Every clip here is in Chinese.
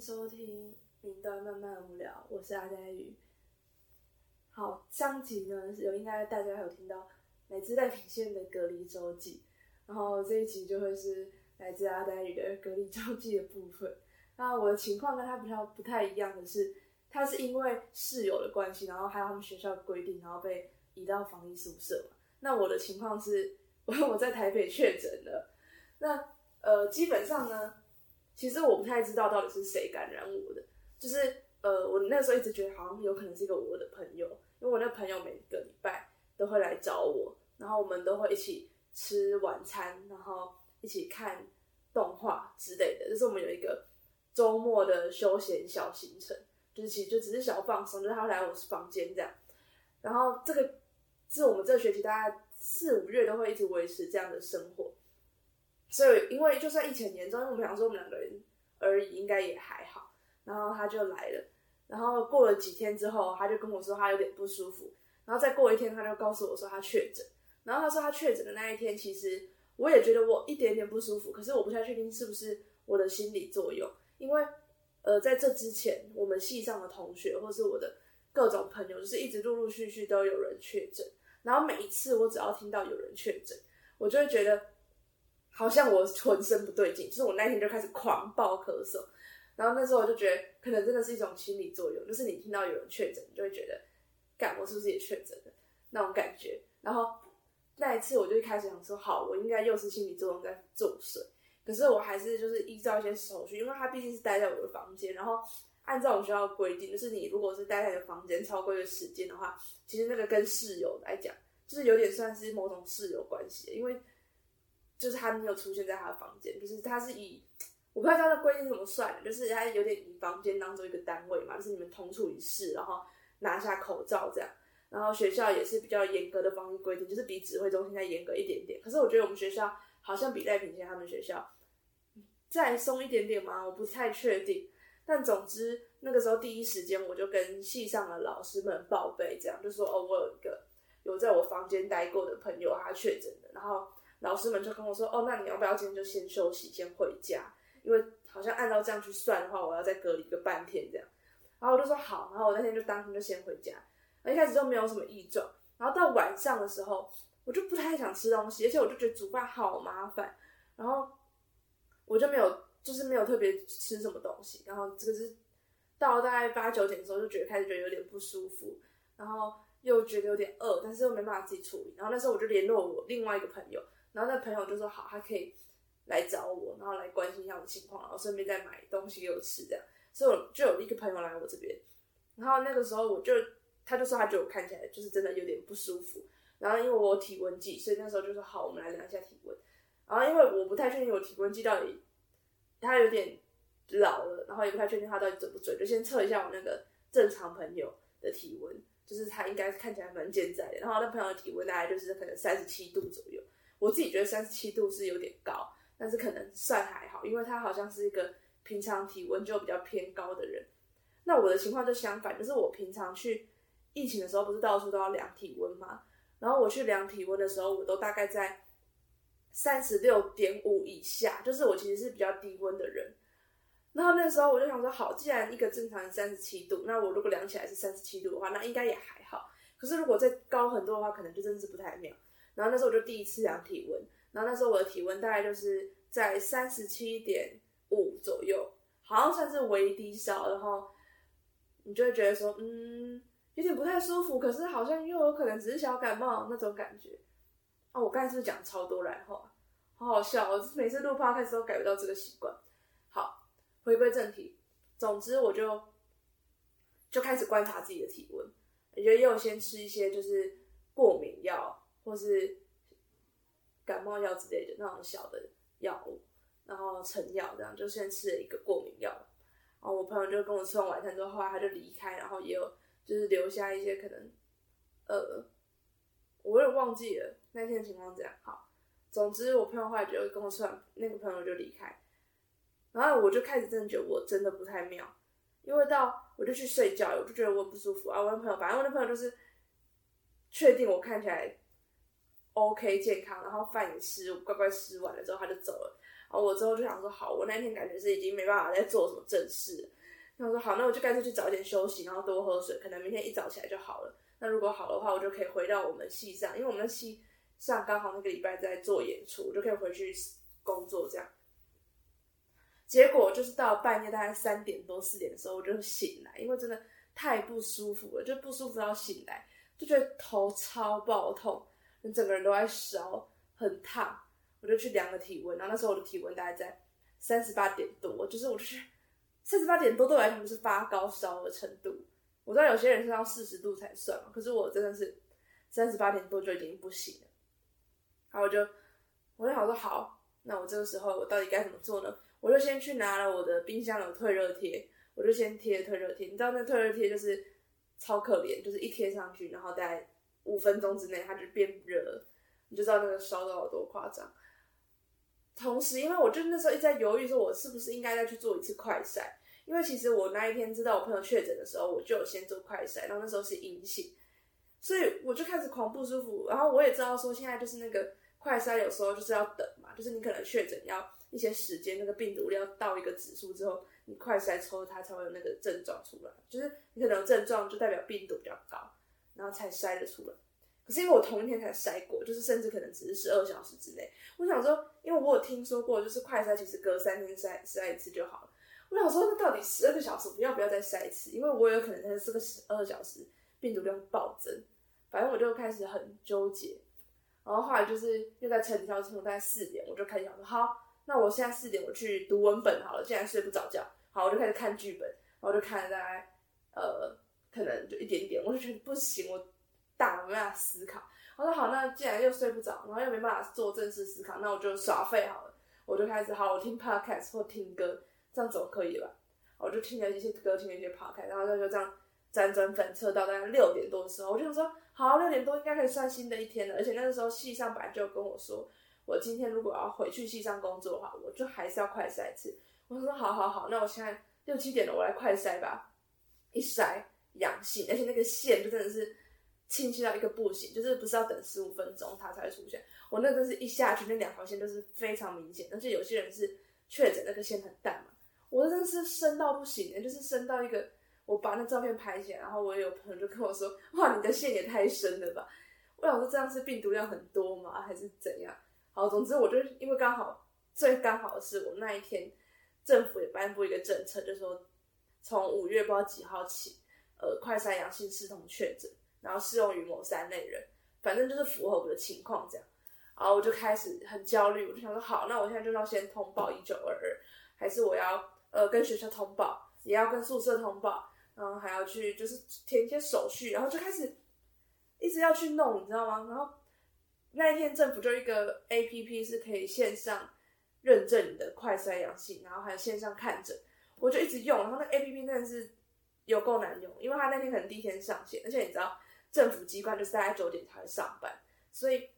收听云端慢慢无聊，我是阿呆鱼。好，上集呢有应该大家有听到来自赖品县的隔离周记，然后这一集就会是来自阿呆鱼的隔离周记的部分。那我的情况跟他比较不太一样的是，他是因为室友的关系，然后还有他们学校规定，然后被移到防疫宿舍。那我的情况是，我 我在台北确诊了。那呃，基本上呢。其实我不太知道到底是谁感染我的，就是呃，我那时候一直觉得好像有可能是一个我的朋友，因为我那朋友每个礼拜都会来找我，然后我们都会一起吃晚餐，然后一起看动画之类的，就是我们有一个周末的休闲小行程，就是其实就只是想要放松，就是他来我房间这样，然后这个是我们这学期大概四五月都会一直维持这样的生活。所以，因为就算疫情严重，因为我们想说我们两个而已，应该也还好。然后他就来了，然后过了几天之后，他就跟我说他有点不舒服。然后再过一天，他就告诉我说他确诊。然后他说他确诊的那一天，其实我也觉得我一点点不舒服，可是我不太确定是不是我的心理作用。因为呃，在这之前，我们系上的同学或是我的各种朋友，就是一直陆陆续续都有人确诊。然后每一次我只要听到有人确诊，我就会觉得。好像我浑身不对劲，就是我那天就开始狂暴咳嗽，然后那时候我就觉得可能真的是一种心理作用，就是你听到有人确诊，你就会觉得，干我是不是也确诊了那种感觉。然后那一次我就一开始想说，好，我应该又是心理作用在作祟，可是我还是就是依照一些手续，因为他毕竟是待在我的房间，然后按照我们学校的规定，就是你如果是待在你的房间超过一个时间的话，其实那个跟室友来讲，就是有点算是某种室友关系，因为。就是他没有出现在他的房间，就是他是以我不知道他的规定怎么算的，就是他有点以房间当做一个单位嘛，就是你们同处一室，然后拿下口罩这样，然后学校也是比较严格的防疫规定，就是比指挥中心再严格一点点。可是我觉得我们学校好像比赖品县他们学校再松一点点吗？我不太确定。但总之那个时候第一时间我就跟系上的老师们报备，这样就说哦，我有一个有在我房间待过的朋友他确诊的，然后。老师们就跟我说：“哦，那你要不要今天就先休息，先回家？因为好像按照这样去算的话，我要再隔离个半天这样。”然后我就说：“好。”然后我那天就当天就先回家。一开始都没有什么异状，然后到晚上的时候，我就不太想吃东西，而且我就觉得煮饭好麻烦。然后我就没有，就是没有特别吃什么东西。然后这个是到大概八九点的时候，就觉得开始觉得有点不舒服，然后又觉得有点饿，但是又没办法自己处理。然后那时候我就联络我另外一个朋友。然后那朋友就说好，他可以来找我，然后来关心一下我的情况，然后顺便再买东西给我吃这样。所以我就有一个朋友来我这边，然后那个时候我就他就说他觉得我看起来就是真的有点不舒服，然后因为我体温计，所以那时候就说好，我们来量一下体温。然后因为我不太确定我体温计到底他有点老了，然后也不太确定他到底准不准，就先测一下我那个正常朋友的体温，就是他应该看起来蛮健在的。然后那朋友的体温大概就是可能三十七度左右。我自己觉得三十七度是有点高，但是可能算还好，因为他好像是一个平常体温就比较偏高的人。那我的情况就相反，就是我平常去疫情的时候，不是到处都要量体温吗？然后我去量体温的时候，我都大概在三十六点五以下，就是我其实是比较低温的人。然后那时候我就想说，好，既然一个正常三十七度，那我如果量起来是三十七度的话，那应该也还好。可是如果再高很多的话，可能就真的是不太妙。然后那时候我就第一次量体温，然后那时候我的体温大概就是在三十七点五左右，好像算是微低烧。然后你就会觉得说，嗯，有点不太舒服，可是好像又有可能只是小感冒那种感觉。哦，我刚才是不是讲超多然后好好笑，我每次录 p 开始都改不到这个习惯。好，回归正题，总之我就就开始观察自己的体温，也就又先吃一些就是过敏药。或是感冒药之类的那种小的药物，然后成药这样，就先吃了一个过敏药。然后我朋友就跟我吃完晚餐之后，后来他就离开，然后也有就是留下一些可能，呃，我有点忘记了那天的情况这样。好，总之我朋友后来就跟我吃完，那个朋友就离开，然后我就开始真的觉得我真的不太妙，因为到我就去睡觉，我就觉得我不舒服啊。我那朋友，反正我那朋友就是确定我看起来。OK，健康，然后饭也吃，乖乖吃完了之后他就走了。然后我之后就想说，好，我那天感觉是已经没办法再做什么正事，然后说好，那我就干脆去早点休息，然后多喝水，可能明天一早起来就好了。那如果好的话，我就可以回到我们系上，因为我们的系上刚好那个礼拜在做演出，我就可以回去工作这样。结果就是到半夜大概三点多四点的时候，我就醒来，因为真的太不舒服了，就不舒服到醒来，就觉得头超爆痛，整个人都在烧，很烫。我就去量了体温，然后那时候我的体温大概在三十八点多，就是我就是三十八点多对我来讲是发高烧的程度。我知道有些人是到四十度才算嘛，可是我真的是三十八点多就已经不行了。然后我就我就想说好，那我这个时候我到底该怎么做呢？我就先去拿了我的冰箱的退热贴，我就先贴退热贴。你知道那退热贴就是超可怜，就是一贴上去，然后大概五分钟之内它就变热，你就知道那个烧到有多夸张。同时，因为我就那时候一直在犹豫，说我是不是应该再去做一次快筛？因为其实我那一天知道我朋友确诊的时候，我就有先做快筛，然后那时候是阴性，所以我就开始狂不舒服。然后我也知道说，现在就是那个快筛有时候就是要等嘛，就是你可能确诊要一些时间，那个病毒量到一个指数之后，你快筛抽它才会有那个症状出来，就是你可能有症状就代表病毒比较高，然后才筛得出来。可是因为我同一天才筛过，就是甚至可能只是十二小时之内。我想说，因为我有听说过，就是快筛其实隔三天筛筛一次就好了。我想说，那到底十二个小时我要不要再筛一次？因为我有可能在这个十二小时病毒量暴增。反正我就开始很纠结。然后后来就是又在撑跳撑在四点，我就开始想说，好，那我现在四点我去读文本好了。既然睡不着觉，好，我就开始看剧本。然后就看了大概呃，可能就一点点，我就觉得不行，我。大脑没办法思考，我说好，那既然又睡不着，然后又没办法做正式思考，那我就耍废好了。我就开始好，我听 podcast 或听歌，这样总可以吧？我就听了一些歌，听了一些 podcast，然后就就这样辗转反侧到大概六点多的时候，我就想说，好，六点多应该可以算新的一天了。而且那个时候系上本来就跟我说，我今天如果要回去系上工作的话，我就还是要快筛一次。我说好好好，那我现在六七点了，我来快筛吧。一筛阳性，而且那个线就真的是。清晰到一个不行，就是不是要等十五分钟它才会出现。我那真是一下去，那两条线都是非常明显。而且有些人是确诊那个线很淡嘛，我真的是深到不行，就是深到一个，我把那照片拍起来，然后我有朋友就跟我说：“哇，你的线也太深了吧？”我想说这样是病毒量很多吗，还是怎样？好，总之我就因为刚好最刚好是我那一天政府也颁布一个政策，就说从五月不知道几号起，呃，快筛阳性视同确诊。然后适用于某三类人，反正就是符合我的情况这样，然后我就开始很焦虑，我就想说好，那我现在就要先通报一九二二，还是我要呃跟学校通报，也要跟宿舍通报，然后还要去就是填一些手续，然后就开始一直要去弄，你知道吗？然后那一天政府就一个 A P P 是可以线上认证你的快筛阳性，然后还有线上看诊，我就一直用，然后那个 A P P 真的是有够难用，因为他那天可能第一天上线，而且你知道。政府机关就是大概九点才会上班，所以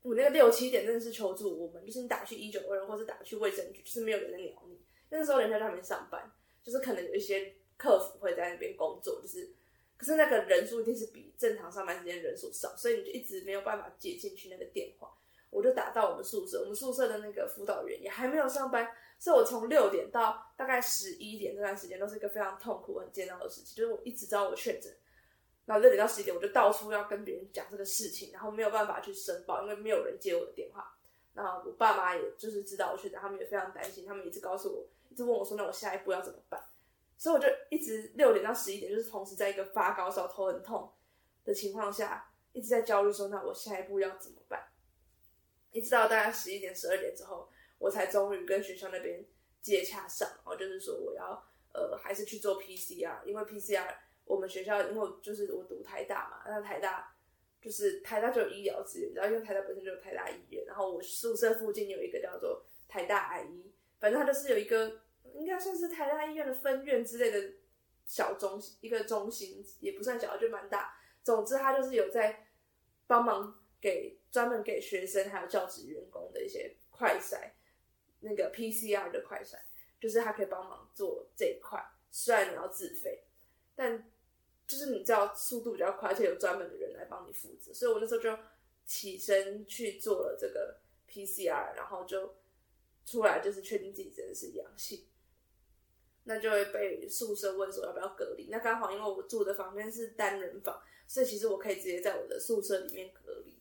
我那个六七点真的是求助我们，就是你打去一九二，或者打去卫生局，就是没有人在鸟你。那时候人家都还没上班，就是可能有一些客服会在那边工作，就是，可是那个人数一定是比正常上班时间人数少，所以你就一直没有办法接进去那个电话。我就打到我们宿舍，我们宿舍的那个辅导员也还没有上班，所以我从六点到大概十一点这段时间都是一个非常痛苦、很煎熬的事情，就是我一直知道我确诊。然后六点到十一点，我就到处要跟别人讲这个事情，然后没有办法去申报，因为没有人接我的电话。然后我爸妈也就是知道我确诊，他们也非常担心，他们一直告诉我，一直问我说：“那我下一步要怎么办？”所以我就一直六点到十一点，就是同时在一个发高烧、头很痛的情况下，一直在焦虑说：“那我下一步要怎么办？”一直到大概十一点、十二点之后，我才终于跟学校那边接洽上，然后就是说我要呃还是去做 PCR，因为 PCR。我们学校因为就是我读台大嘛，那台大就是台大就有医疗资源，然后因为台大本身就有台大医院，然后我宿舍附近有一个叫做台大 I 医，反正它就是有一个应该算是台大医院的分院之类的小中心，一个中心也不算小，就蛮大。总之，它就是有在帮忙给专门给学生还有教职员工的一些快筛，那个 PCR 的快筛，就是它可以帮忙做这一块，虽然你要自费，但就是你知道速度比较快，而且有专门的人来帮你负责，所以我那时候就起身去做了这个 PCR，然后就出来就是确定自己真的是阳性，那就会被宿舍问说要不要隔离。那刚好因为我住的房间是单人房，所以其实我可以直接在我的宿舍里面隔离，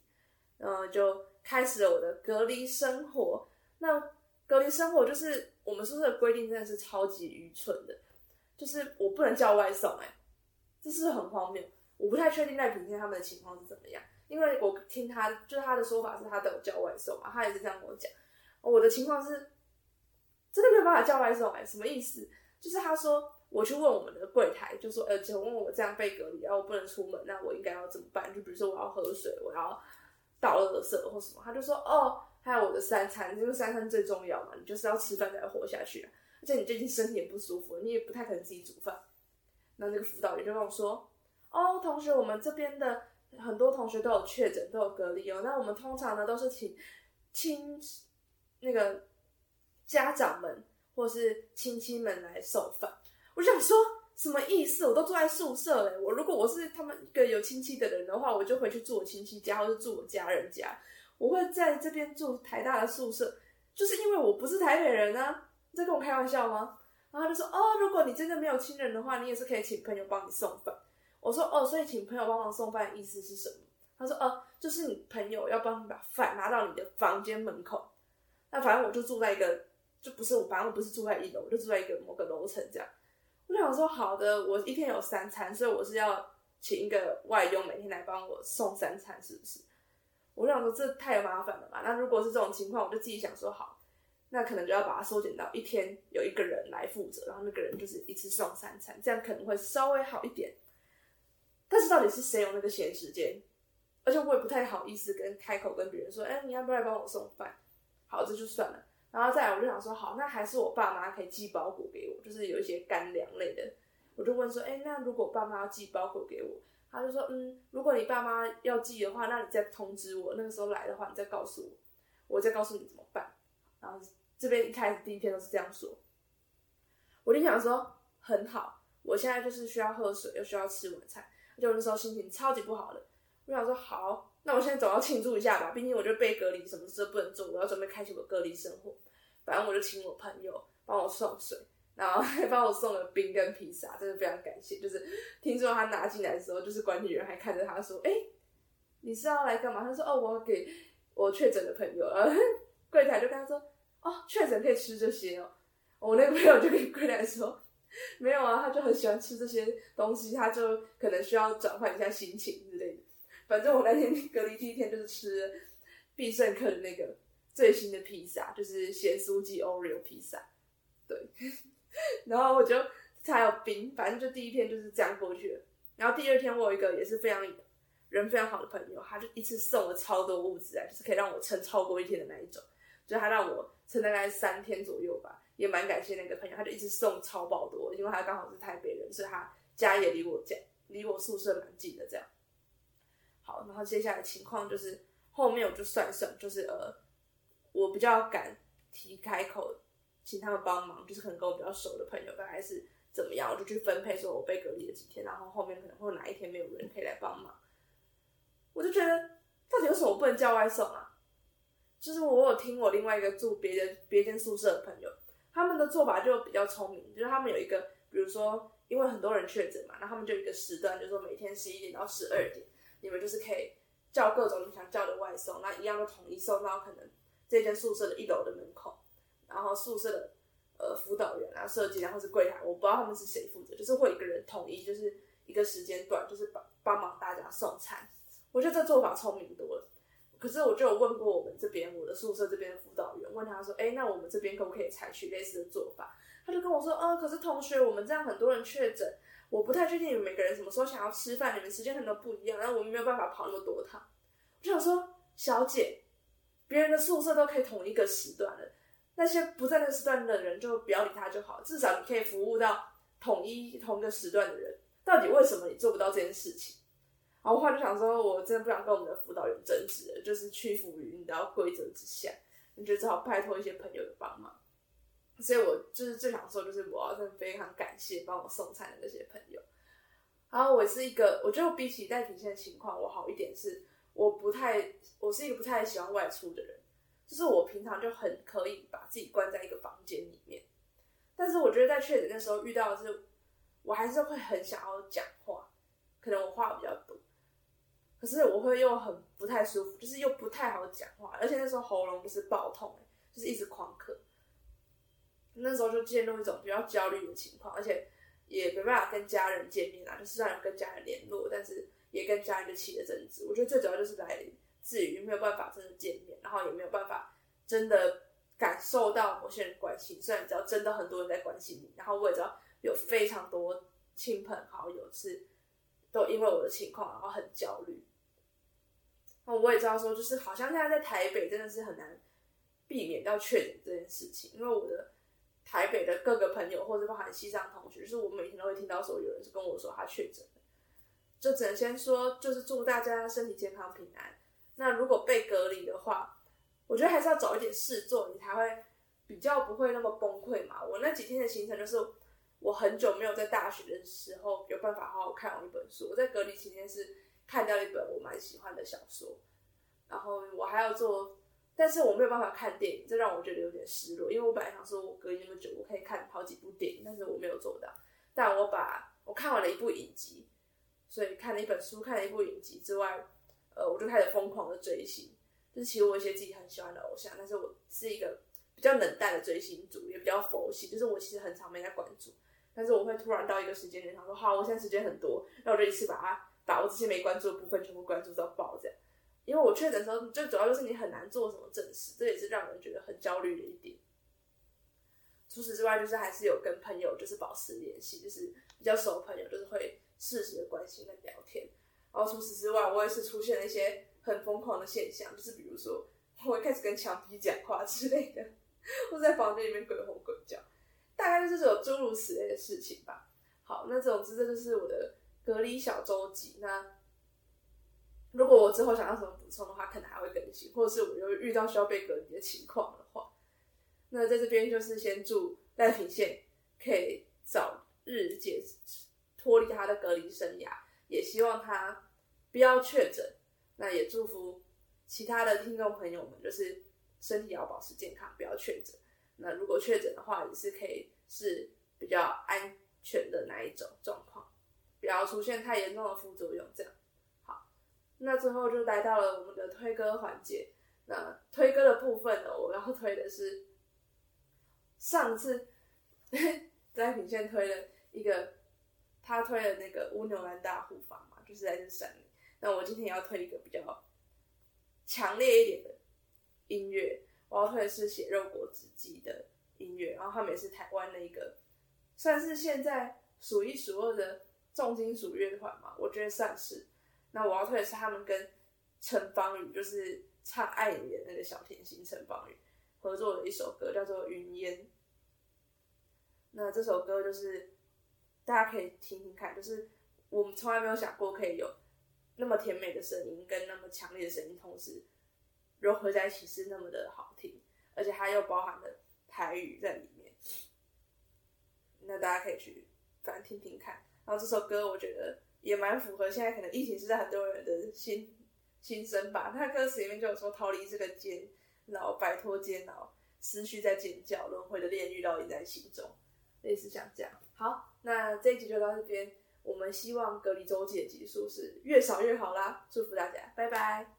然后就开始了我的隔离生活。那隔离生活就是我们宿舍的规定真的是超级愚蠢的，就是我不能叫外送，哎，这是很荒谬。我不太确定赖平天他们的情况是怎么样，因为我听他就是他的说法是他都有叫外送嘛，他也是这样跟我讲。我的情况是真的没有办法叫外送哎，什么意思？就是他说我去问我们的柜台，就说呃，请问我这样被隔离，然后我不能出门，那我应该要怎么办？就比如说我要喝水，我要倒了垃圾或什么，他就说哦，还有我的三餐，因为三餐最重要嘛，你就是要吃饭才活下去，而且你最近身体也不舒服，你也不太可能自己煮饭。那那个辅导员就跟我说，哦，同学，我们这边的很多同学都有确诊，都有隔离哦，那我们通常呢都是请亲。那个家长们或是亲戚们来送饭，我想说什么意思？我都住在宿舍嘞，我如果我是他们一个有亲戚的人的话，我就回去住我亲戚家，或是住我家人家。我会在这边住台大的宿舍，就是因为我不是台北人啊！你在跟我开玩笑吗？然后他就说：“哦，如果你真的没有亲人的话，你也是可以请朋友帮你送饭。”我说：“哦，所以请朋友帮忙送饭的意思是什么？”他说：“哦，就是你朋友要帮你把饭拿到你的房间门口。”那反正我就住在一个，就不是我，反正我不是住在一楼，我就住在一个某个楼层这样。我想说，好的，我一天有三餐，所以我是要请一个外佣每天来帮我送三餐，是不是？我想说这太麻烦了吧？那如果是这种情况，我就自己想说好，那可能就要把它缩减到一天有一个人来负责，然后那个人就是一次送三餐，这样可能会稍微好一点。但是到底是谁有那个闲时间？而且我也不太好意思跟开口跟别人说，哎，你要不要来帮我送饭？好，这就算了。然后再来，我就想说，好，那还是我爸妈可以寄包裹给我，就是有一些干粮类的。我就问说，哎，那如果爸妈要寄包裹给我，他就说，嗯，如果你爸妈要寄的话，那你再通知我，那个时候来的话，你再告诉我，我再告诉你怎么办。然后这边一开始第一天都是这样说，我就想说，很好，我现在就是需要喝水，又需要吃晚餐，就那时候心情超级不好的。我想说，好。那我现在总要庆祝一下吧，毕竟我就被隔离，什么事都不能做，我要准备开启我隔离生活。反正我就请我朋友帮我送水，然后还 帮我送了冰跟披萨，真的非常感谢。就是听说他拿进来的时候，就是管理员还看着他说：“哎，你是要来干嘛？”他说：“哦，我给我确诊的朋友。”然后 柜台就跟他说：“哦，确诊可以吃这些哦。”我那个朋友就跟柜台说：“没有啊，他就很喜欢吃这些东西，他就可能需要转换一下心情。”反正我那天隔离第一天就是吃必胜客的那个最新的披萨，就是咸酥鸡 Oreo 披萨，对。然后我就还有冰，反正就第一天就是这样过去了。然后第二天我有一个也是非常人非常好的朋友，他就一次送了超多物资来，就是可以让我撑超过一天的那一种，就他让我撑大概三天左右吧，也蛮感谢那个朋友，他就一直送超爆多，因为他刚好是台北人，所以他家也离我家离我宿舍蛮近的，这样。好，然后接下来情况就是后面我就算算，就是呃，我比较敢提开口，请他们帮忙，就是可能跟我比较熟的朋友，大概是怎么样，我就去分配说我被隔离了几天，然后后面可能会哪一天没有人可以来帮忙，我就觉得到底有什么不能叫外送啊？就是我有听我另外一个住别的别间宿舍的朋友，他们的做法就比较聪明，就是他们有一个，比如说因为很多人确诊嘛，那他们就有一个时段，就是说每天十一点到十二点。你们就是可以叫各种你想叫的外送，那一样都统一送到可能这间宿舍的一楼的门口，然后宿舍的呃辅导员啊、设计，然后是柜台，我不知道他们是谁负责，就是会一个人统一，就是一个时间段，就是帮帮忙大家送餐。我觉得这做法聪明多了。可是我就有问过我们这边我的宿舍这边的辅导员，问他说：“哎，那我们这边可不可以采取类似的做法？”他就跟我说：“嗯，可是同学，我们这样很多人确诊。”我不太确定你们每个人什么时候想要吃饭，你们时间可能都不一样，然后我们没有办法跑那么多趟。我就想说，小姐，别人的宿舍都可以同一个时段的，那些不在那个时段的人就不要理他就好，至少你可以服务到统一同一个时段的人。到底为什么你做不到这件事情？然后我后来就想说，我真的不想跟我们的辅导员争执了，就是屈服于你的规则之下，你就只好拜托一些朋友的帮忙。所以，我就是最想说，就是我要真的非常感谢帮我送餐的那些朋友。然后，我是一个，我觉得比起在体现的情况，我好一点是，我不太，我是一个不太喜欢外出的人。就是我平常就很可以把自己关在一个房间里面，但是我觉得在确诊的时候遇到的是，我还是会很想要讲话，可能我话比较多，可是我会又很不太舒服，就是又不太好讲话，而且那时候喉咙不是爆痛，就是一直狂咳，那时候就陷入一种比较焦虑的情况，而且也没办法跟家人见面啊，就是虽然跟家人联络，但是也跟家人就起了争执。我觉得最主要就是来。自于没有办法真的见面，然后也没有办法真的感受到某些人关心。虽然你知道真的很多人在关心你，然后我也知道有非常多亲朋好友是都因为我的情况然后很焦虑。那我也知道说，就是好像现在在台北真的是很难避免到确诊这件事情，因为我的台北的各个朋友或者包含西藏同学，就是我每天都会听到说有人是跟我说他确诊了，就只能先说就是祝大家身体健康平安。那如果被隔离的话，我觉得还是要找一点事做，你才会比较不会那么崩溃嘛。我那几天的行程就是，我很久没有在大学的时候有办法好好看完一本书。我在隔离期间是看掉一本我蛮喜欢的小说，然后我还要做，但是我没有办法看电影，这让我觉得有点失落。因为我本来想说我隔离那么久，我可以看好几部电影，但是我没有做到。但我把我看完了一部影集，所以看了一本书，看了一部影集之外。呃，我就开始疯狂的追星，就是其实我一些自己很喜欢的偶像，但是我是一个比较冷淡的追星族，也比较佛系，就是我其实很常没在关注，但是我会突然到一个时间点，想说好，我现在时间很多，那我就一次把它把我之前没关注的部分全部关注到爆这样。因为我确诊的时候，最主要就是你很难做什么正事，这也是让人觉得很焦虑的一点。除此之外，就是还是有跟朋友就是保持联系，就是比较熟的朋友，就是会适时的关心跟聊天。然后除此之外，我也是出现了一些很疯狂的现象，就是比如说，我会开始跟墙壁讲话之类的，或在房间里面鬼吼鬼叫，大概就是有诸如此类的事情吧。好，那总之这就是我的隔离小周记。那如果我之后想要什么补充的话，可能还会更新，或者是我又遇到需要被隔离的情况的话，那在这边就是先祝赖品线可以早日解脱离他的隔离生涯，也希望他。不要确诊，那也祝福其他的听众朋友们，就是身体要保持健康，不要确诊。那如果确诊的话，也是可以是比较安全的那一种状况，不要出现太严重的副作用。这样，那最后就来到了我们的推歌环节。那推歌的部分呢，我要推的是上次 在品线推了一个，他推的那个乌牛兰大护法嘛，就是在这山里。那我今天要推一个比较强烈一点的音乐，我要推的是血肉果汁机的音乐，然后他们也是台湾的一个算是现在数一数二的重金属乐团嘛，我觉得算是。那我要推的是他们跟陈芳宇，就是唱《爱你》的那个小甜心陈芳宇合作的一首歌，叫做《云烟》。那这首歌就是大家可以听听看，就是我们从来没有想过可以有。那么甜美的声音跟那么强烈的声音同时融合在一起是那么的好听，而且它又包含了台语在里面。那大家可以去反听听看。然后这首歌我觉得也蛮符合现在可能疫情是在很多人的心心声吧。他歌词里面就有说逃离这个煎熬，摆脱监牢，思绪在尖叫，轮回的炼狱烙印在心中，类似像这样。好，那这一集就到这边。我们希望隔离周记的集数是越少越好啦！祝福大家，拜拜。